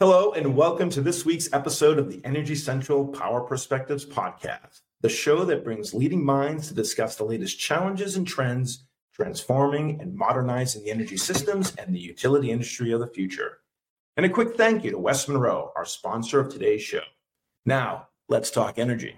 Hello, and welcome to this week's episode of the Energy Central Power Perspectives podcast, the show that brings leading minds to discuss the latest challenges and trends transforming and modernizing the energy systems and the utility industry of the future. And a quick thank you to West Monroe, our sponsor of today's show. Now, let's talk energy.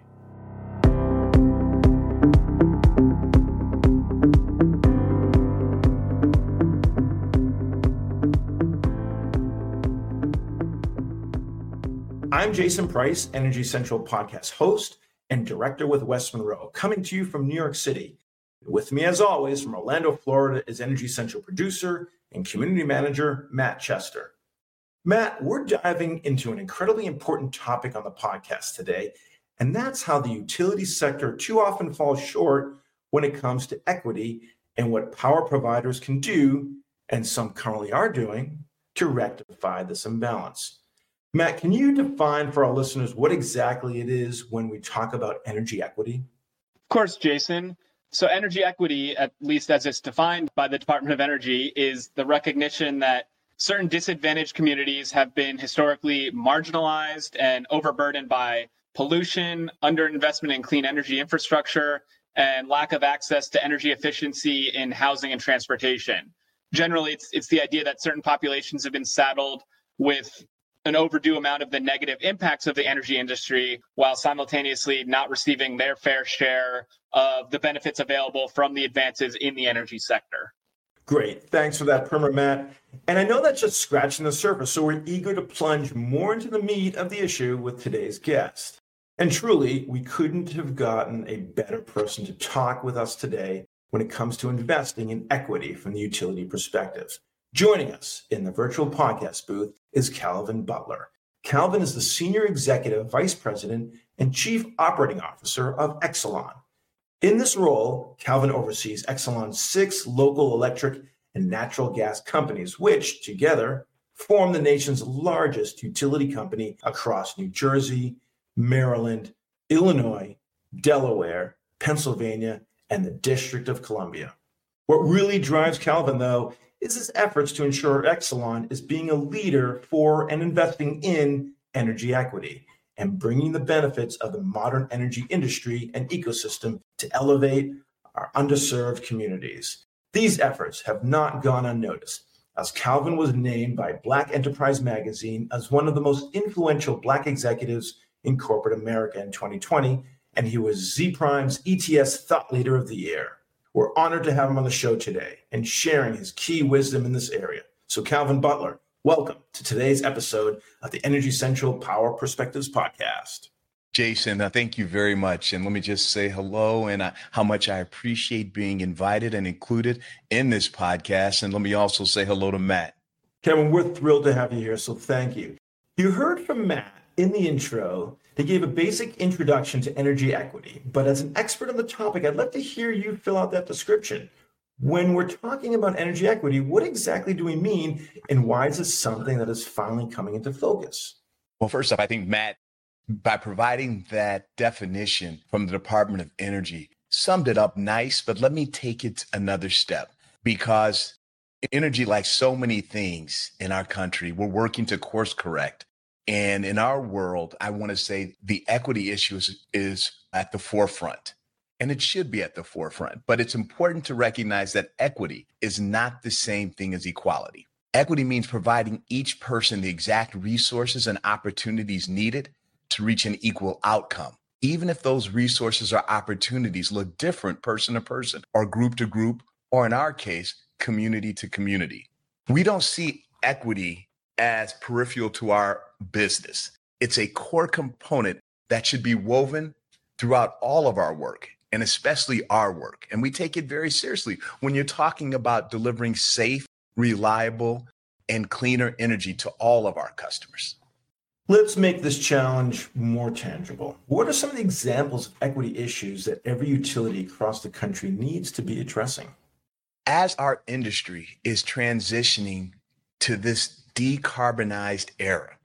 I'm Jason Price, Energy Central podcast host and director with West Monroe, coming to you from New York City. With me, as always, from Orlando, Florida, is Energy Central producer and community manager Matt Chester. Matt, we're diving into an incredibly important topic on the podcast today, and that's how the utility sector too often falls short when it comes to equity and what power providers can do, and some currently are doing, to rectify this imbalance. Matt, can you define for our listeners what exactly it is when we talk about energy equity? Of course, Jason. So, energy equity, at least as it's defined by the Department of Energy, is the recognition that certain disadvantaged communities have been historically marginalized and overburdened by pollution, underinvestment in clean energy infrastructure, and lack of access to energy efficiency in housing and transportation. Generally, it's, it's the idea that certain populations have been saddled with an overdue amount of the negative impacts of the energy industry while simultaneously not receiving their fair share of the benefits available from the advances in the energy sector. Great. Thanks for that primer, Matt. And I know that's just scratching the surface, so we're eager to plunge more into the meat of the issue with today's guest. And truly, we couldn't have gotten a better person to talk with us today when it comes to investing in equity from the utility perspective. Joining us in the virtual podcast booth is Calvin Butler. Calvin is the Senior Executive Vice President and Chief Operating Officer of Exelon. In this role, Calvin oversees Exelon's six local electric and natural gas companies, which together form the nation's largest utility company across New Jersey, Maryland, Illinois, Delaware, Pennsylvania, and the District of Columbia. What really drives Calvin, though, is his efforts to ensure Exelon is being a leader for and investing in energy equity and bringing the benefits of the modern energy industry and ecosystem to elevate our underserved communities. These efforts have not gone unnoticed, as Calvin was named by Black Enterprise Magazine as one of the most influential Black executives in corporate America in 2020, and he was Zpryme's ETS Thought Leader of the Year. We're honored to have him on the show today and sharing his key wisdom in this area. So, Calvin Butler, welcome to today's episode of the Energy Central Power Perspectives podcast. Jason, uh, thank you very much. And let me just say hello and uh, how much I appreciate being invited and included in this podcast. And let me also say hello to Matt. Kevin, we're thrilled to have you here. So, thank you. You heard from Matt in the intro they gave a basic introduction to energy equity, but as an expert on the topic, I'd love to hear you fill out that description. When we're talking about energy equity, what exactly do we mean, and why is this something that is finally coming into focus? Well, first off, I think Matt, by providing that definition from the Department of Energy, summed it up nice, but let me take it another step because energy, like so many things in our country, we're working to course correct and in our world, I want to say the equity issue is, is at the forefront. And it should be at the forefront. But it's important to recognize that equity is not the same thing as equality. Equity means providing each person the exact resources and opportunities needed to reach an equal outcome, even if those resources or opportunities look different person to person, or group to group, or in our case, community to community. We don't see equity as peripheral to our business. It's a core component that should be woven throughout all of our work and especially our work. And we take it very seriously when you're talking about delivering safe, reliable, and cleaner energy to all of our customers. Let's make this challenge more tangible. What are some of the examples of equity issues that every utility across the country needs to be addressing? As our industry is transitioning to this decarbonized era,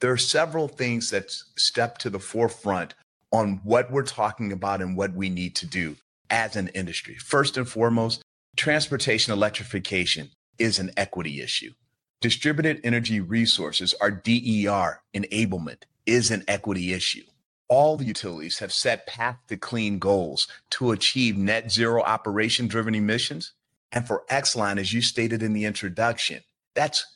there are several things that step to the forefront on what we're talking about and what we need to do as an industry. First and foremost, transportation electrification is an equity issue. Distributed energy resources, our DER enablement, is an equity issue. All the utilities have set path to clean goals to achieve net zero operation driven emissions. And for Exelon, as you stated in the introduction, that's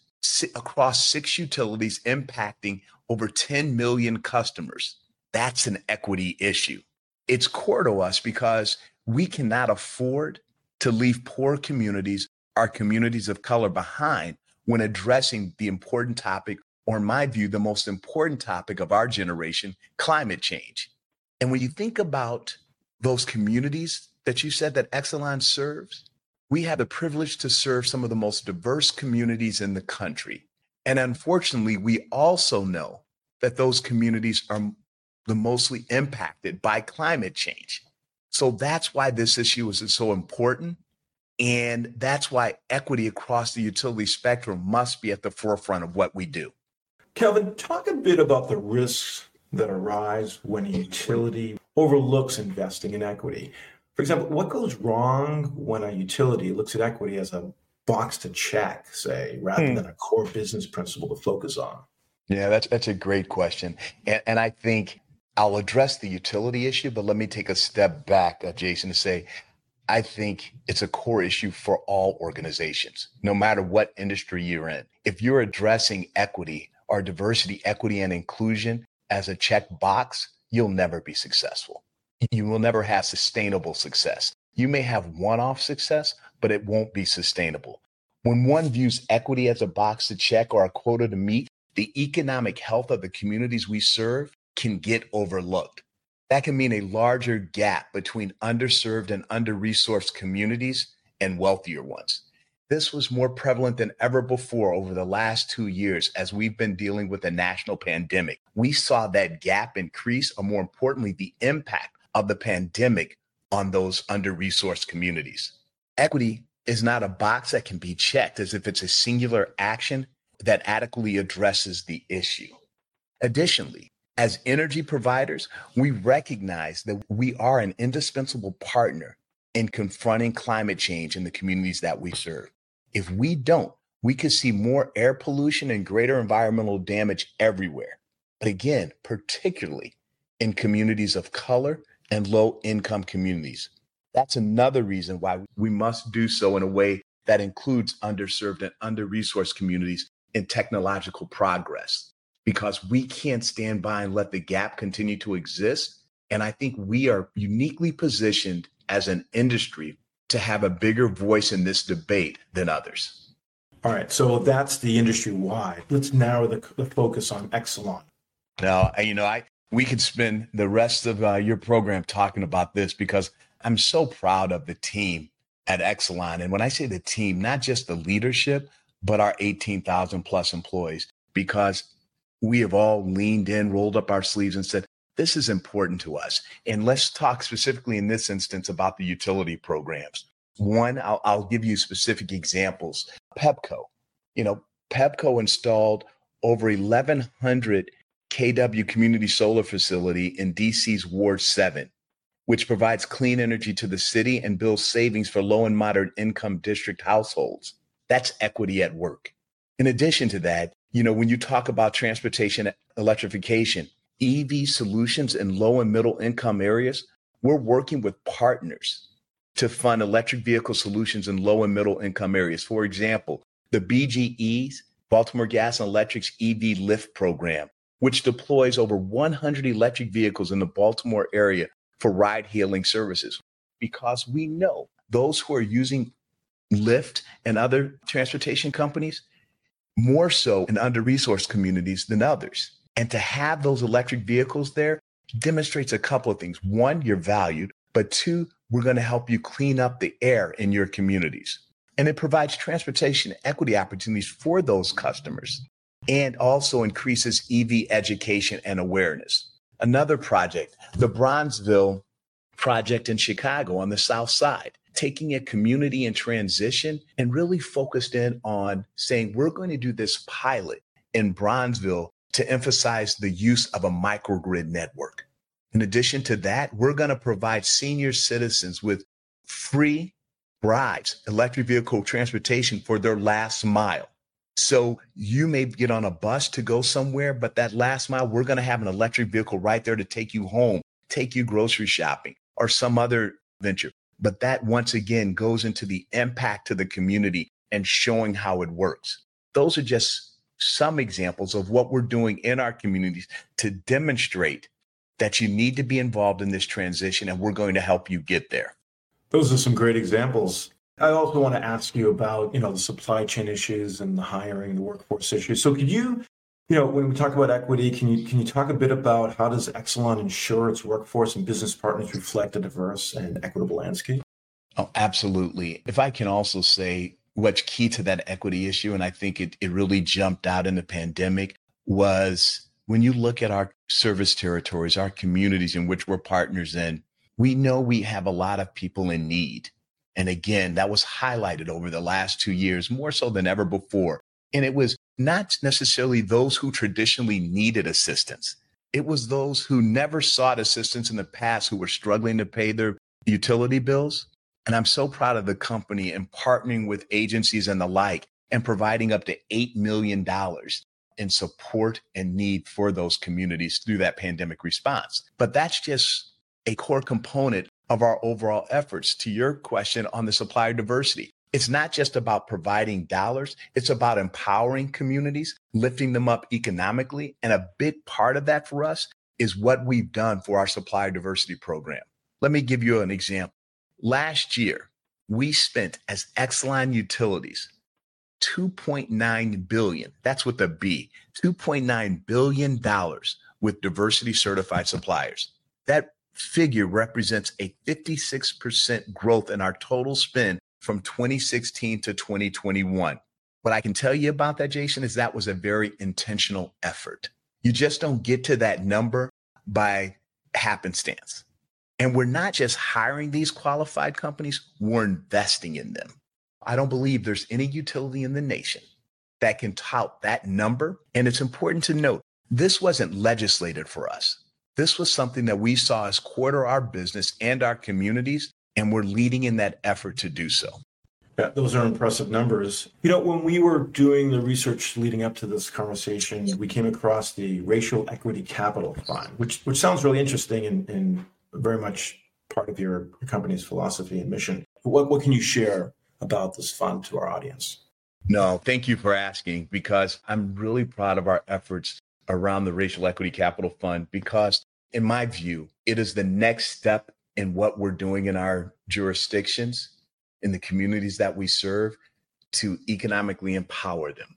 across six utilities impacting over 10 million customers. That's an equity issue. It's core to us because we cannot afford to leave poor communities, our communities of color behind when addressing the important topic, or in my view, the most important topic of our generation, climate change. And when you think about those communities that you said that Exelon serves, we have the privilege to serve some of the most diverse communities in the country. And unfortunately, we also know that those communities are the mostly impacted by climate change. So that's why this issue is so important. And that's why equity across the utility spectrum must be at the forefront of what we do. Calvin, talk a bit about the risks that arise when a utility overlooks investing in equity. For example, what goes wrong when a utility looks at equity as a box to check, say, rather hmm. than a core business principle to focus on? Yeah, that's that's a great question, and, and I think I'll address the utility issue, but let me take a step back, uh, Jason, to say I think it's a core issue for all organizations, no matter what industry you're in. If you're addressing equity or diversity, equity, and inclusion as a check box, you'll never be successful you will never have sustainable success. You may have one off success, but it won't be sustainable. When one views equity as a box to check or a quota to meet, the economic health of the communities we serve can get overlooked. That can mean a larger gap between underserved and under resourced communities and wealthier ones. This was more prevalent than ever before over the last two years as we've been dealing with a national pandemic. We saw that gap increase, or more importantly, the impact of the pandemic on those under resourced communities. Equity is not a box that can be checked as if it's a singular action that adequately addresses the issue. Additionally, as energy providers, we recognize that we are an indispensable partner in confronting climate change in the communities that we serve. If we don't, we could see more air pollution and greater environmental damage everywhere. But again, particularly in communities of color and low income communities. That's another reason why we must do so in a way that includes underserved and under resourced communities in technological progress, because we can't stand by and let the gap continue to exist. And I think we are uniquely positioned as an industry to have a bigger voice in this debate than others. All right, so that's the industry wide. Let's narrow the, the focus on Exelon. Now, you know, I we could spend the rest of uh, your program talking about this because I'm so proud of the team at Exelon. And when I say the team, not just the leadership, but our 18,000 plus employees, because we have all leaned in, rolled up our sleeves, and said, this is important to us. And let's talk specifically in this instance about the utility programs. One, I'll, I'll give you specific examples. Pepco, you know, Pepco installed over 1,100 KW Community Solar Facility in DC's Ward 7, which provides clean energy to the city and builds savings for low and moderate income district households. That's equity at work. In addition to that, you know, when you talk about transportation electrification, EV solutions in low and middle income areas, we're working with partners to fund electric vehicle solutions in low and middle income areas. For example, the BGE's Baltimore Gas and Electric's EV Lift program which deploys over 100 electric vehicles in the Baltimore area for ride hailing services. Because we know those who are using Lyft and other transportation companies more so in under resourced communities than others. And to have those electric vehicles there demonstrates a couple of things. One, you're valued, but two, we're going to help you clean up the air in your communities. And it provides transportation equity opportunities for those customers and also increases EV education and awareness. Another project, the Bronzeville project in Chicago on the South Side, taking a community in transition and really focused in on saying, we're going to do this pilot in Bronzeville to emphasize the use of a microgrid network. In addition to that, we're going to provide senior citizens with free rides, electric vehicle transportation for their last mile. So you may get on a bus to go somewhere, but that last mile, we're going to have an electric vehicle right there to take you home, take you grocery shopping or some other venture. But that once again goes into the impact to the community and showing how it works. Those are just some examples of what we're doing in our communities to demonstrate that you need to be involved in this transition and we're going to help you get there. Those are some great examples. I also want to ask you about, you know, the supply chain issues and the hiring, the workforce issues. So could you, you know, when we talk about equity, can you can you talk a bit about how does Exelon ensure its workforce and business partners reflect a diverse and equitable landscape? Oh, absolutely. If I can also say what's key to that equity issue, and I think it, it really jumped out in the pandemic, was when you look at our service territories, our communities in which we're partners in, we know we have a lot of people in need. And again, that was highlighted over the last two years, more so than ever before. And it was not necessarily those who traditionally needed assistance. It was those who never sought assistance in the past who were struggling to pay their utility bills. And I'm so proud of the company and partnering with agencies and the like and providing up to $8 million in support and need for those communities through that pandemic response. But that's just a core component of our overall efforts. To your question on the supplier diversity, it's not just about providing dollars, it's about empowering communities, lifting them up economically. And a big part of that for us is what we've done for our supplier diversity program. Let me give you an example. Last year, we spent as Exelon Utilities 2.9 billion. That's with a B. 2.9 billion dollars with diversity certified suppliers. That figure represents a 56% growth in our total spend from 2016 to 2021. What I can tell you about that, Jason, is that was a very intentional effort. You just don't get to that number by happenstance. And we're not just hiring these qualified companies, we're investing in them. I don't believe there's any utility in the nation that can tout that number. And it's important to note this wasn't legislated for us. This was something that we saw as core to our business and our communities, and we're leading in that effort to do so. Yeah, those are impressive numbers. You know, when we were doing the research leading up to this conversation, we came across the Racial Equity Capital Fund, which which sounds really interesting and, and very much part of your, your company's philosophy and mission. What what can you share about this fund to our audience? No, thank you for asking because I'm really proud of our efforts around the Racial Equity Capital Fund because, in my view, it is the next step in what we're doing in our jurisdictions, in the communities that we serve, to economically empower them.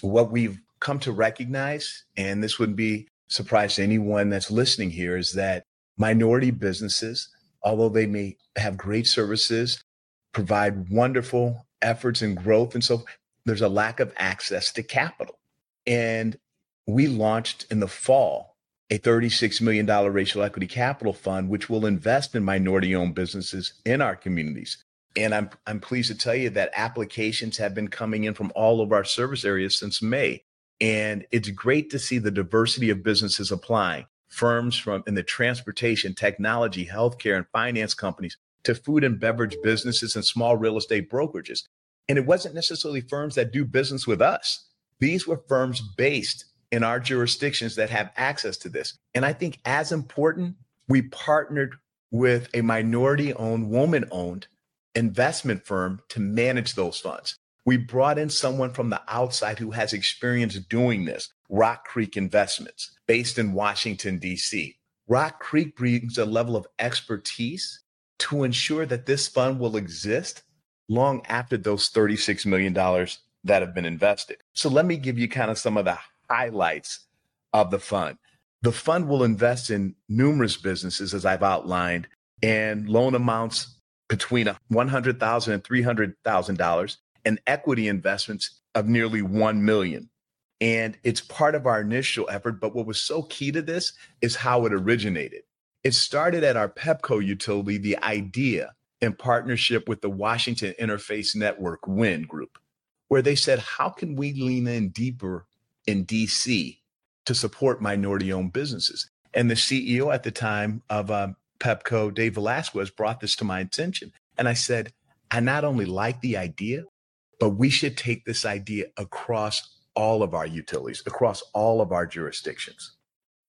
What we've come to recognize, and this wouldn't be surprise to anyone that's listening here, is that minority businesses, although they may have great services, provide wonderful efforts and growth, and so there's a lack of access to capital. And we launched in the fall a $36 million racial equity capital fund, which will invest in minority owned businesses in our communities. And I'm, I'm pleased to tell you that applications have been coming in from all of our service areas since May. And it's great to see the diversity of businesses applying firms from in the transportation, technology, healthcare, and finance companies to food and beverage businesses and small real estate brokerages. And it wasn't necessarily firms that do business with us. These were firms based in our jurisdictions that have access to this. And I think as important, we partnered with a minority owned, woman owned investment firm to manage those funds. We brought in someone from the outside who has experience doing this, Rock Creek Investments, based in Washington, D.C. Rock Creek brings a level of expertise to ensure that this fund will exist long after those $36 million that have been invested. So let me give you kind of some of the highlights of the fund. The fund will invest in numerous businesses, as I've outlined, and loan amounts between $100,000 and $300,000 and equity investments of nearly 1 million. And it's part of our initial effort. But what was so key to this is how it originated. It started at our Pepco utility, the idea in partnership with the Washington Interfaith Network WIN group, where they said, how can we lean in deeper in DC to support minority owned businesses. And the CEO at the time of um, Pepco, Dave Velazquez, brought this to my attention. And I said, I not only like the idea, but we should take this idea across all of our utilities, across all of our jurisdictions.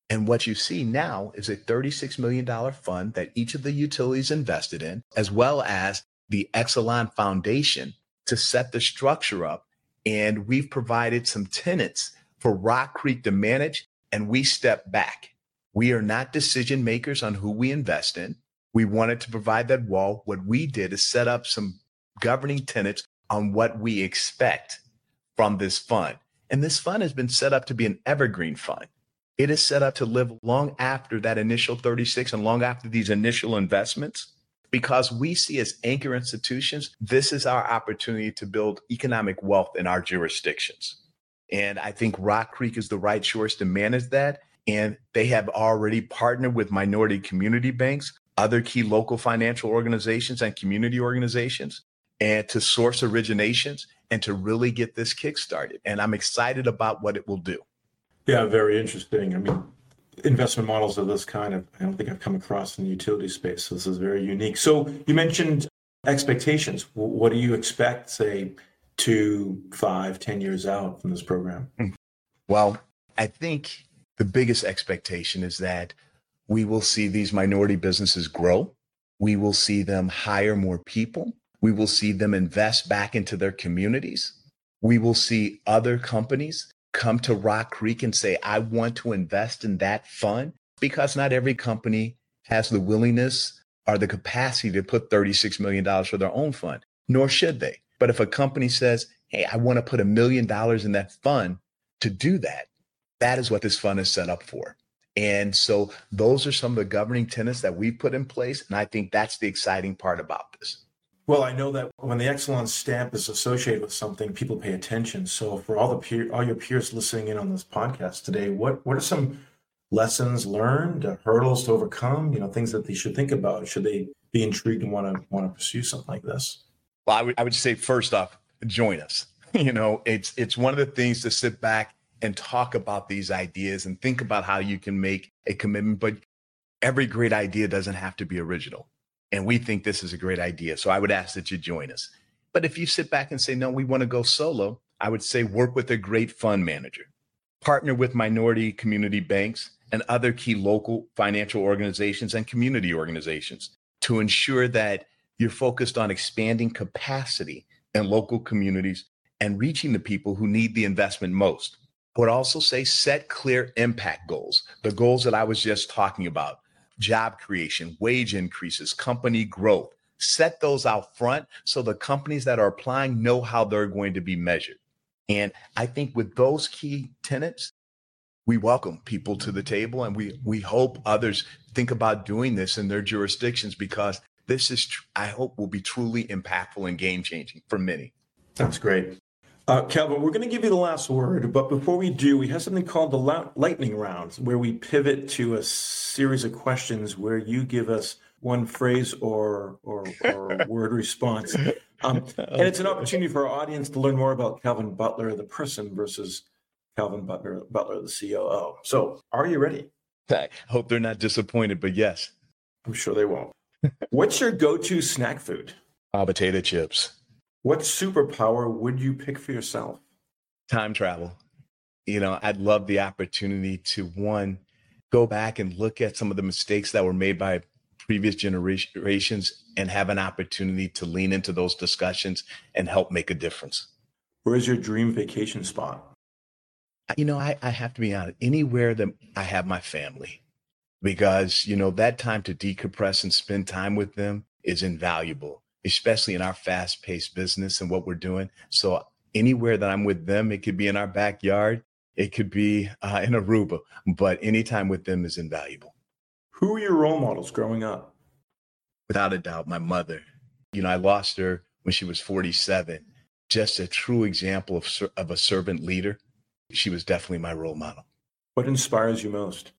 And what you see now is a $36 million fund that each of the utilities invested in, as well as the Exelon Foundation to set the structure up. And we've provided some tenants for Rock Creek to manage, and we step back. We are not decision makers on who we invest in. We wanted to provide that wall. What we did is set up some governing tenets on what we expect from this fund. And this fund has been set up to be an evergreen fund. It is set up to live long after that initial 36 and long after these initial investments because we see as anchor institutions, this is our opportunity to build economic wealth in our jurisdictions. And I think Rock Creek is the right choice to manage that. And they have already partnered with minority community banks, other key local financial organizations, and community organizations, and to source originations and to really get this kickstarted. And I'm excited about what it will do. Yeah, very interesting. I mean, investment models of this kind of I don't think I've come across in the utility space. So this is very unique. So you mentioned expectations. What do you expect, say, two, five, ten years out from this program? Hmm. Well, I think the biggest expectation is that we will see these minority businesses grow. We will see them hire more people. We will see them invest back into their communities. We will see other companies come to Rock Creek and say, I want to invest in that fund because not every company has the willingness or the capacity to put $36 million for their own fund, nor should they. But if a company says, Hey, I want to put a million dollars in that fund to do that, that is what this fund is set up for. And so those are some of the governing tenets that we've put in place. And I think that's the exciting part about this. Well, I know that when the Exelon stamp is associated with something, people pay attention. So, for all the peer, all your peers listening in on this podcast today, what what are some lessons learned, uh, hurdles to overcome? You know, things that they should think about. Should they be intrigued and want to want to pursue something like this? Well, I would I would say first off, join us. You know, it's it's one of the things to sit back and talk about these ideas and think about how you can make a commitment. But every great idea doesn't have to be original and we think this is a great idea. So I would ask that you join us. But if you sit back and say, no, we want to go solo, I would say work with a great fund manager, partner with minority community banks and other key local financial organizations and community organizations to ensure that you're focused on expanding capacity in local communities and reaching the people who need the investment most. I would also say set clear impact goals, the goals that I was just talking about job creation, wage increases, company growth. Set those out front so the companies that are applying know how they're going to be measured. And I think with those key tenets, we welcome people to the table and we we hope others think about doing this in their jurisdictions because this is I hope will be truly impactful and game changing for many. That's great. Uh, Calvin, we're going to give you the last word, but before we do, we have something called the lightning round, where we pivot to a series of questions where you give us one phrase or or, or word response, um, and it's an opportunity for our audience to learn more about Calvin Butler, the person, versus Calvin Butler, Butler, the COO. So, are you ready? I hope they're not disappointed, but yes, I'm sure they won't. What's your go-to snack food? Uh, potato chips. What superpower would you pick for yourself? Time travel. You know, I'd love the opportunity to one, go back and look at some of the mistakes that were made by previous generations and have an opportunity to lean into those discussions and help make a difference. Where's your dream vacation spot? You know, I, I have to be honest, anywhere that I have my family, because, you know, that time to decompress and spend time with them is invaluable especially in our fast paced business and what we're doing. So anywhere that I'm with them, it could be in our backyard, it could be uh, in Aruba, but anytime with them is invaluable. Who were your role models growing up? Without a doubt, my mother. You know, I lost her when she was 47. Just a true example of, of a servant leader. She was definitely my role model. What inspires you most?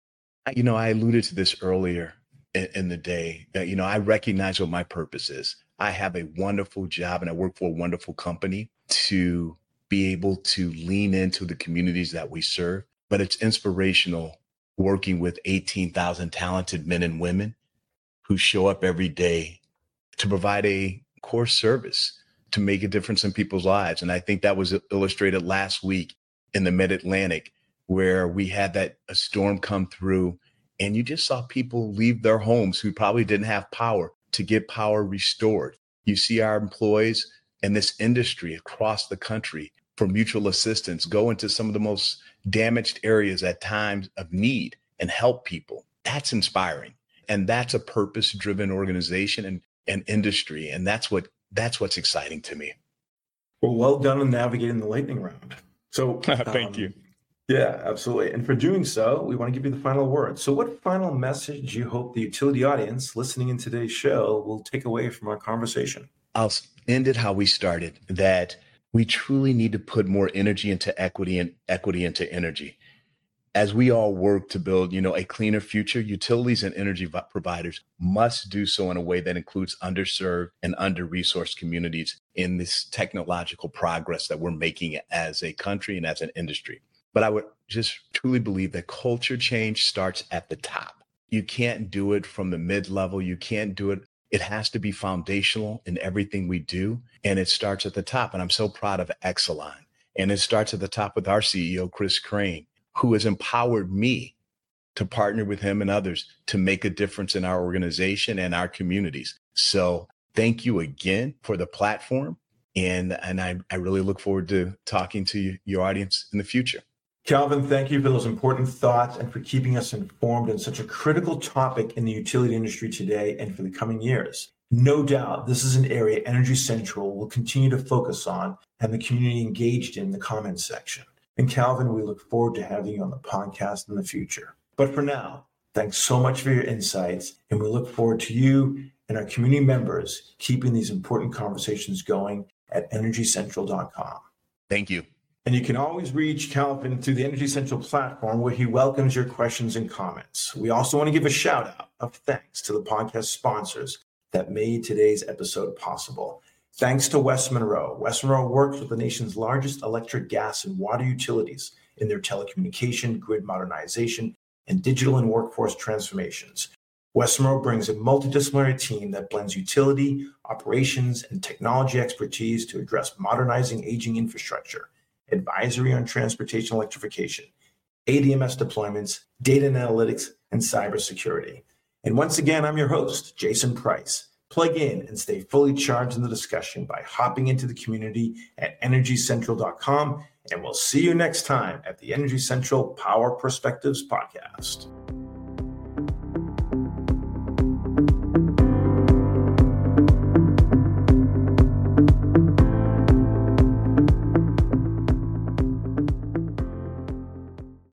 You know, I alluded to this earlier in, in the day. that, You know, I recognize what my purpose is. I have a wonderful job and I work for a wonderful company to be able to lean into the communities that we serve. But it's inspirational working with 18,000 talented men and women who show up every day to provide a core service to make a difference in people's lives. And I think that was illustrated last week in the mid Atlantic, where we had that a storm come through and you just saw people leave their homes who probably didn't have power to get power restored. You see our employees in this industry across the country for mutual assistance go into some of the most damaged areas at times of need and help people. That's inspiring. And that's a purpose driven organization and, and industry. And that's what that's what's exciting to me. Well, well done on navigating the lightning round. So thank um, you. Yeah, absolutely. And for doing so, we want to give you the final word. So, what final message you hope the utility audience listening in today's show will take away from our conversation? I'll end it how we started that we truly need to put more energy into equity and equity into energy as we all work to build, you know, a cleaner future, utilities and energy providers must do so in a way that includes underserved and under-resourced communities in this technological progress that we're making as a country and as an industry. But I would just truly believe that culture change starts at the top. You can't do it from the mid-level. You can't do it. It has to be foundational in everything we do. And it starts at the top. And I'm so proud of Exelon. And it starts at the top with our CEO, Chris Crane who has empowered me to partner with him and others to make a difference in our organization and our communities. So thank you again for the platform. And, and I, I really look forward to talking to you, your audience in the future. Calvin, thank you for those important thoughts and for keeping us informed on such a critical topic in the utility industry today and for the coming years. No doubt this is an area Energy Central will continue to focus on and the community engaged in the comments section. And Calvin, we look forward to having you on the podcast in the future. But for now, thanks so much for your insights. And we look forward to you and our community members keeping these important conversations going at energycentral.com. Thank you. And you can always reach Calvin through the Energy Central platform where he welcomes your questions and comments. We also want to give a shout out of thanks to the podcast sponsors that made today's episode possible. Thanks to West Monroe, West Monroe works with the nation's largest electric, gas, and water utilities in their telecommunication, grid modernization, and digital and workforce transformations. West Monroe brings a multidisciplinary team that blends utility, operations, and technology expertise to address modernizing aging infrastructure, advisory on transportation electrification, ADMS deployments, data and analytics, and cybersecurity. And once again, I'm your host, Jason Price. Plug in and stay fully charged in the discussion by hopping into the community at energycentral.com. And we'll see you next time at the Energy Central Power Perspectives Podcast.